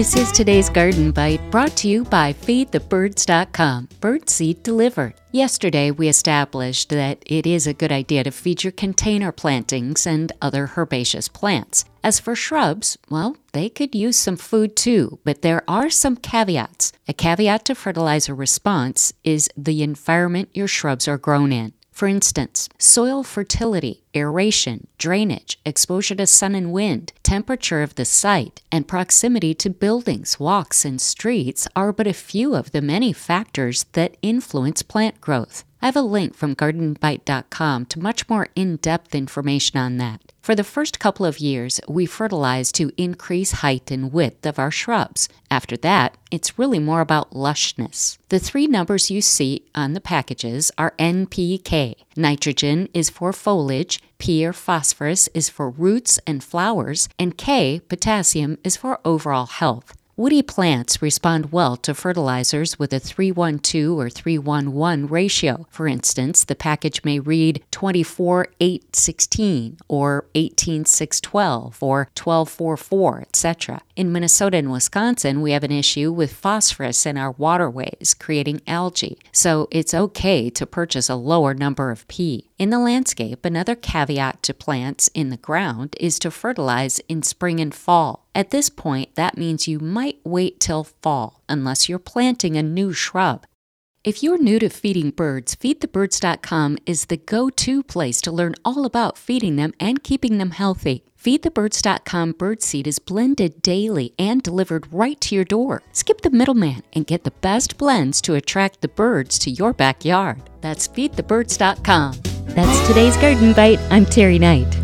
This is today's Garden Bite brought to you by FeedTheBirds.com. Birdseed delivered. Yesterday, we established that it is a good idea to feed your container plantings and other herbaceous plants. As for shrubs, well, they could use some food too, but there are some caveats. A caveat to fertilizer response is the environment your shrubs are grown in. For instance, soil fertility, aeration, drainage, exposure to sun and wind, temperature of the site, and proximity to buildings, walks, and streets are but a few of the many factors that influence plant growth. I have a link from gardenbite.com to much more in depth information on that. For the first couple of years, we fertilize to increase height and width of our shrubs. After that, it's really more about lushness. The three numbers you see on the packages are NPK. Nitrogen is for foliage, P or phosphorus is for roots and flowers, and K, potassium, is for overall health. Woody plants respond well to fertilizers with a 312 or 311 ratio. For instance, the package may read 24 8 16 or 18 6 12 or 12 4 4, etc. In Minnesota and Wisconsin, we have an issue with phosphorus in our waterways, creating algae, so it's okay to purchase a lower number of P. In the landscape, another caveat to plants in the ground is to fertilize in spring and fall. At this point, that means you might wait till fall unless you're planting a new shrub. If you're new to feeding birds, feedthebirds.com is the go to place to learn all about feeding them and keeping them healthy. Feedthebirds.com birdseed is blended daily and delivered right to your door. Skip the middleman and get the best blends to attract the birds to your backyard. That's feedthebirds.com. That's today's Garden Bite. I'm Teri Knight.